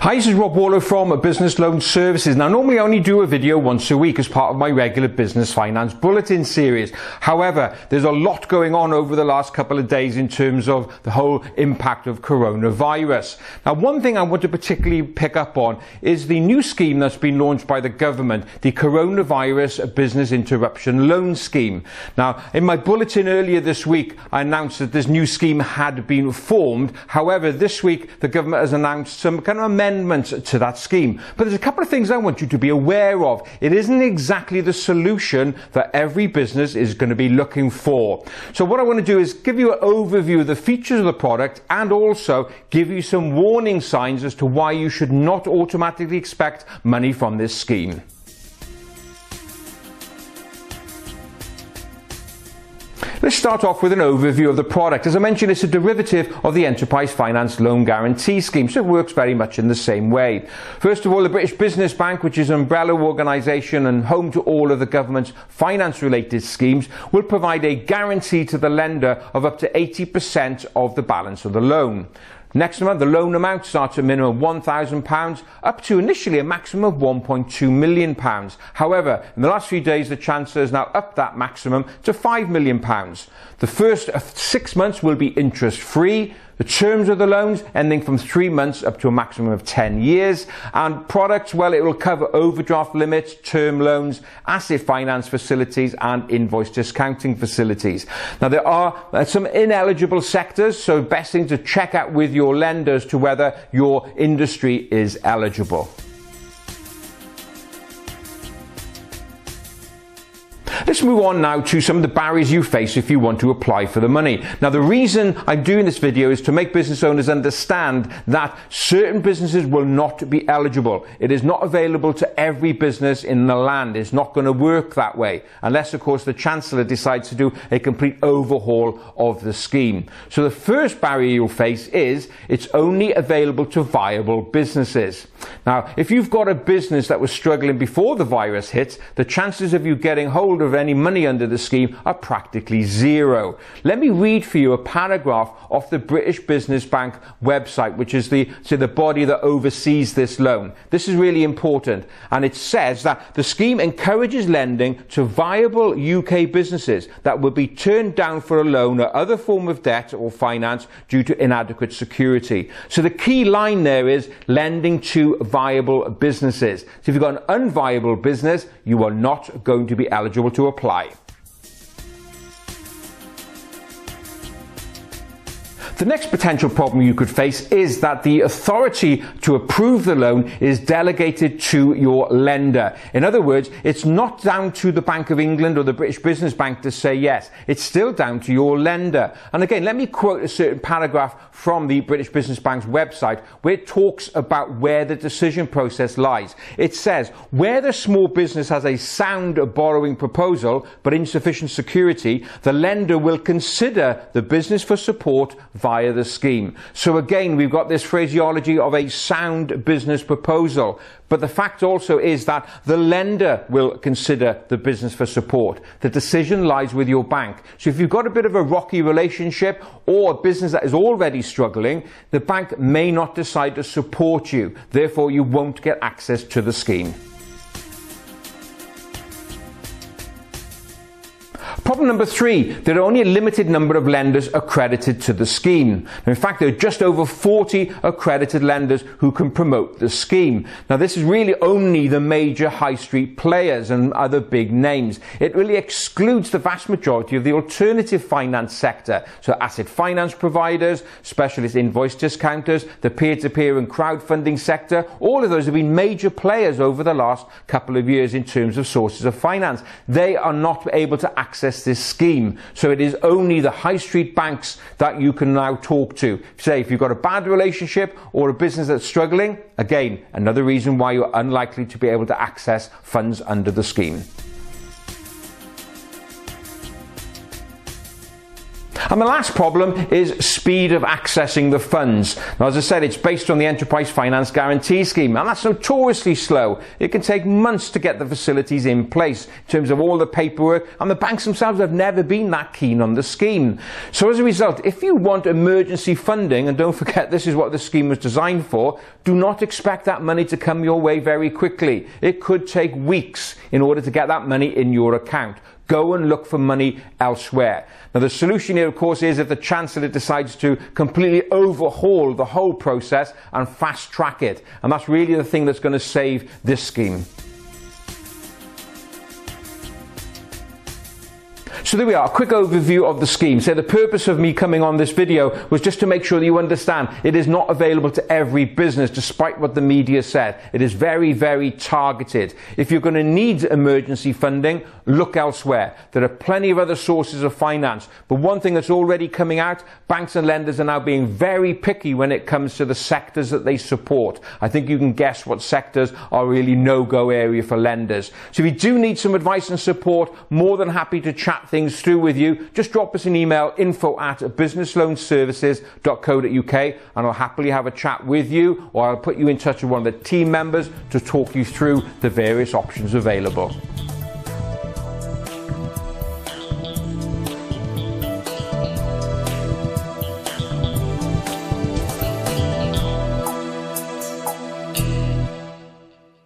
Hi, this is Rob Waller from Business Loan Services. Now, normally I only do a video once a week as part of my regular business finance bulletin series. However, there's a lot going on over the last couple of days in terms of the whole impact of coronavirus. Now, one thing I want to particularly pick up on is the new scheme that's been launched by the government, the Coronavirus Business Interruption Loan Scheme. Now, in my bulletin earlier this week, I announced that this new scheme had been formed. However, this week the government has announced some kind of to that scheme. But there's a couple of things I want you to be aware of. It isn't exactly the solution that every business is going to be looking for. So what I want to do is give you an overview of the features of the product and also give you some warning signs as to why you should not automatically expect money from this scheme. Let's start off with an overview of the product. As I mentioned, it's a derivative of the Enterprise Finance Loan Guarantee Scheme, so it works very much in the same way. First of all, the British Business Bank, which is an umbrella organisation and home to all of the government's finance-related schemes, will provide a guarantee to the lender of up to 80% of the balance of the loan. Next month, the loan amount starts at a minimum of £1,000 up to initially a maximum of £1.2 million. However, in the last few days, the Chancellor has now upped that maximum to £5 million. The first six months will be interest free. The terms of the loans ending from three months up to a maximum of 10 years. And products, well, it will cover overdraft limits, term loans, asset finance facilities, and invoice discounting facilities. Now, there are uh, some ineligible sectors, so best thing to check out with your lenders to whether your industry is eligible. Let's move on now to some of the barriers you face if you want to apply for the money. Now, the reason I'm doing this video is to make business owners understand that certain businesses will not be eligible. It is not available to every business in the land. It's not going to work that way, unless, of course, the Chancellor decides to do a complete overhaul of the scheme. So the first barrier you'll face is it's only available to viable businesses. Now, if you've got a business that was struggling before the virus hit, the chances of you getting hold of any money under the scheme are practically zero. Let me read for you a paragraph off the British Business Bank website, which is the, so the body that oversees this loan. This is really important. And it says that the scheme encourages lending to viable UK businesses that would be turned down for a loan or other form of debt or finance due to inadequate security. So the key line there is lending to viable businesses. So if you've got an unviable business, you are not going to be eligible to apply. The next potential problem you could face is that the authority to approve the loan is delegated to your lender. In other words, it's not down to the Bank of England or the British Business Bank to say yes. It's still down to your lender. And again, let me quote a certain paragraph from the British Business Bank's website where it talks about where the decision process lies. It says, where the small business has a sound borrowing proposal but insufficient security, the lender will consider the business for support via the scheme. So again, we've got this phraseology of a sound business proposal. But the fact also is that the lender will consider the business for support. The decision lies with your bank. So if you've got a bit of a rocky relationship or a business that is already struggling, the bank may not decide to support you. Therefore, you won't get access to the scheme. Problem number three, there are only a limited number of lenders accredited to the scheme. Now, in fact, there are just over 40 accredited lenders who can promote the scheme. Now, this is really only the major high street players and other big names. It really excludes the vast majority of the alternative finance sector. So asset finance providers, specialist invoice discounters, the peer-to-peer and crowdfunding sector, all of those have been major players over the last couple of years in terms of sources of finance. They are not able to access this scheme. So it is only the high street banks that you can now talk to. Say, if you've got a bad relationship or a business that's struggling, again, another reason why you're unlikely to be able to access funds under the scheme. And the last problem is speed of accessing the funds. Now, as I said, it's based on the Enterprise Finance Guarantee Scheme, and that's notoriously slow. It can take months to get the facilities in place in terms of all the paperwork, and the banks themselves have never been that keen on the scheme. So, as a result, if you want emergency funding, and don't forget this is what the scheme was designed for, do not expect that money to come your way very quickly. It could take weeks in order to get that money in your account. Go and look for money elsewhere. Now, the solution here, of course, is if the Chancellor decides to completely overhaul the whole process and fast track it. And that's really the thing that's going to save this scheme. So there we are, a quick overview of the scheme. So the purpose of me coming on this video was just to make sure that you understand it is not available to every business despite what the media said. It is very, very targeted. If you're going to need emergency funding, look elsewhere. There are plenty of other sources of finance. But one thing that's already coming out, banks and lenders are now being very picky when it comes to the sectors that they support. I think you can guess what sectors are really no-go area for lenders. So if you do need some advice and support, more than happy to chat things through with you, just drop us an email info at businessloanservices.co.uk and I'll happily have a chat with you or I'll put you in touch with one of the team members to talk you through the various options available.